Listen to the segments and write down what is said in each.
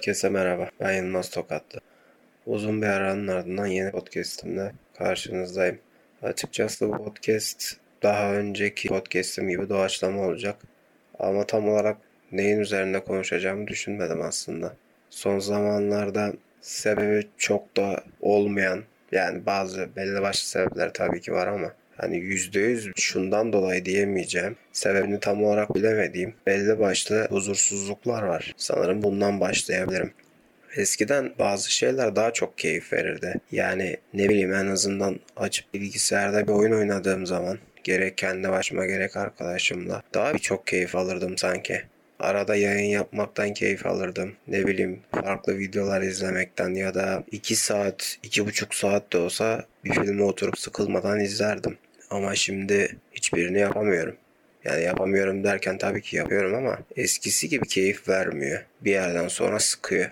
Herkese merhaba. Ben Yılmaz Tokatlı. Uzun bir aranın ardından yeni podcastimle karşınızdayım. Açıkçası bu podcast daha önceki podcastim gibi doğaçlama olacak. Ama tam olarak neyin üzerinde konuşacağımı düşünmedim aslında. Son zamanlarda sebebi çok da olmayan yani bazı belli başlı sebepler tabii ki var ama hani %100 şundan dolayı diyemeyeceğim. Sebebini tam olarak bilemediğim belli başlı huzursuzluklar var. Sanırım bundan başlayabilirim. Eskiden bazı şeyler daha çok keyif verirdi. Yani ne bileyim en azından açıp bilgisayarda bir oyun oynadığım zaman gerek kendi başıma gerek arkadaşımla daha birçok keyif alırdım sanki. Arada yayın yapmaktan keyif alırdım. Ne bileyim farklı videolar izlemekten ya da 2 saat, 2,5 saat de olsa bir filme oturup sıkılmadan izlerdim. Ama şimdi hiçbirini yapamıyorum. Yani yapamıyorum derken tabii ki yapıyorum ama eskisi gibi keyif vermiyor. Bir yerden sonra sıkıyor.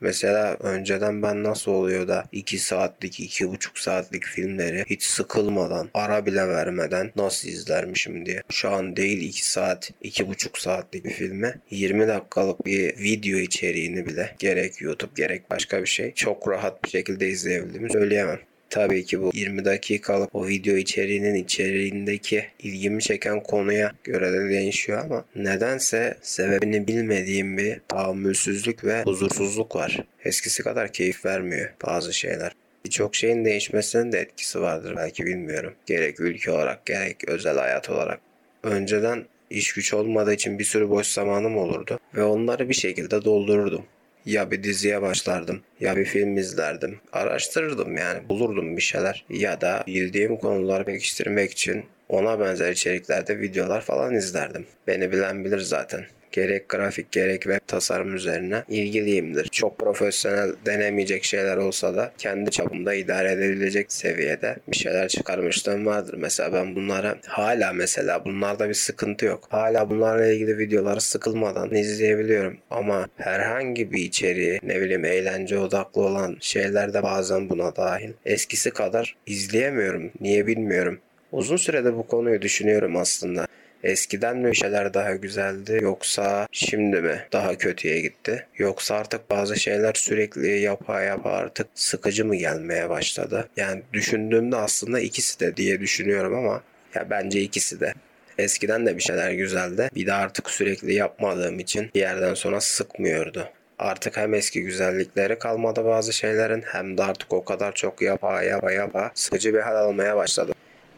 Mesela önceden ben nasıl oluyor da 2 saatlik, 2,5 saatlik filmleri hiç sıkılmadan, ara bile vermeden nasıl izlermişim diye. Şu an değil 2 saat, 2,5 saatlik bir filmi 20 dakikalık bir video içeriğini bile gerek YouTube gerek başka bir şey çok rahat bir şekilde izleyebildiğimi söyleyemem. Tabii ki bu 20 dakikalık o video içeriğinin içeriğindeki ilgimi çeken konuya göre de değişiyor ama nedense sebebini bilmediğim bir tahammülsüzlük ve huzursuzluk var. Eskisi kadar keyif vermiyor bazı şeyler. Birçok şeyin değişmesinin de etkisi vardır belki bilmiyorum. Gerek ülke olarak gerek özel hayat olarak. Önceden iş güç olmadığı için bir sürü boş zamanım olurdu ve onları bir şekilde doldururdum ya bir diziye başlardım ya bir film izlerdim. Araştırırdım yani bulurdum bir şeyler. Ya da bildiğim konuları pekiştirmek için ona benzer içeriklerde videolar falan izlerdim. Beni bilen bilir zaten gerek grafik gerek web tasarım üzerine ilgiliyimdir. Çok profesyonel denemeyecek şeyler olsa da kendi çapımda idare edilecek seviyede bir şeyler çıkarmışlığım vardır. Mesela ben bunlara hala mesela bunlarda bir sıkıntı yok. Hala bunlarla ilgili videoları sıkılmadan izleyebiliyorum. Ama herhangi bir içeriği ne bileyim eğlence odaklı olan şeyler de bazen buna dahil. Eskisi kadar izleyemiyorum. Niye bilmiyorum. Uzun süredir bu konuyu düşünüyorum aslında. Eskiden mi şeyler daha güzeldi yoksa şimdi mi daha kötüye gitti? Yoksa artık bazı şeyler sürekli yapa yapa artık sıkıcı mı gelmeye başladı? Yani düşündüğümde aslında ikisi de diye düşünüyorum ama ya bence ikisi de. Eskiden de bir şeyler güzeldi. Bir de artık sürekli yapmadığım için bir yerden sonra sıkmıyordu. Artık hem eski güzellikleri kalmadı bazı şeylerin hem de artık o kadar çok yapa yapa yapa sıkıcı bir hal almaya başladı.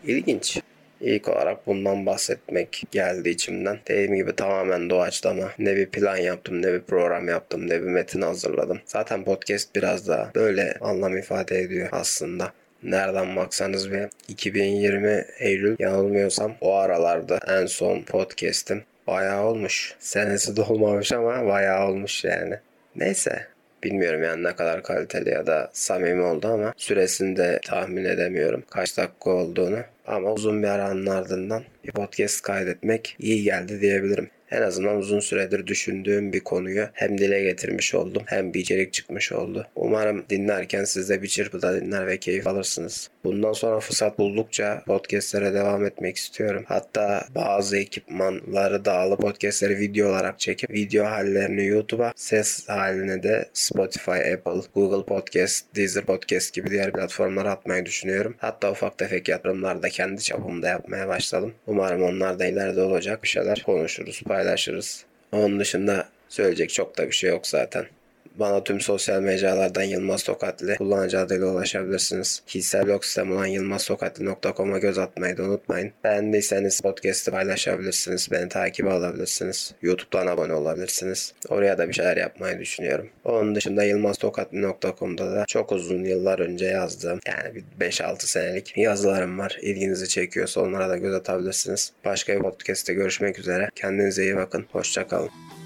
İlginç. İlk olarak bundan bahsetmek geldi içimden. Dediğim gibi tamamen doğaçlama. Ne bir plan yaptım, ne bir program yaptım, ne bir metin hazırladım. Zaten podcast biraz daha böyle anlam ifade ediyor aslında. Nereden baksanız bir 2020 Eylül yanılmıyorsam o aralarda en son podcast'im. Bayağı olmuş. Senesi dolmamış ama bayağı olmuş yani. Neyse Bilmiyorum yani ne kadar kaliteli ya da samimi oldu ama süresini de tahmin edemiyorum. Kaç dakika olduğunu. Ama uzun bir aranın ardından bir podcast kaydetmek iyi geldi diyebilirim. En azından uzun süredir düşündüğüm bir konuyu hem dile getirmiş oldum hem bir içerik çıkmış oldu. Umarım dinlerken siz de bir çırpıda dinler ve keyif alırsınız. Bundan sonra fırsat buldukça podcastlere devam etmek istiyorum. Hatta bazı ekipmanları da alıp podcastleri video olarak çekip video hallerini YouTube'a, ses halini de Spotify, Apple, Google Podcast, Deezer Podcast gibi diğer platformlara atmayı düşünüyorum. Hatta ufak tefek yatırımlar da kendi çapımda yapmaya başladım. Umarım onlar da ileride olacak bir şeyler konuşuruz, paylaşırız. Onun dışında söyleyecek çok da bir şey yok zaten. Bana tüm sosyal mecralardan Yılmaz Tokatlı kullanıcı adıyla ulaşabilirsiniz. Kişisel blog sistem olan yılmaztokatlı.com'a göz atmayı da unutmayın. Beğendiyseniz podcast'ı paylaşabilirsiniz. Beni takip alabilirsiniz. YouTube'dan abone olabilirsiniz. Oraya da bir şeyler yapmayı düşünüyorum. Onun dışında yılmaztokatlı.com'da da çok uzun yıllar önce yazdığım yani 5-6 senelik yazılarım var. İlginizi çekiyorsa onlara da göz atabilirsiniz. Başka bir podcast'te görüşmek üzere. Kendinize iyi bakın. Hoşçakalın.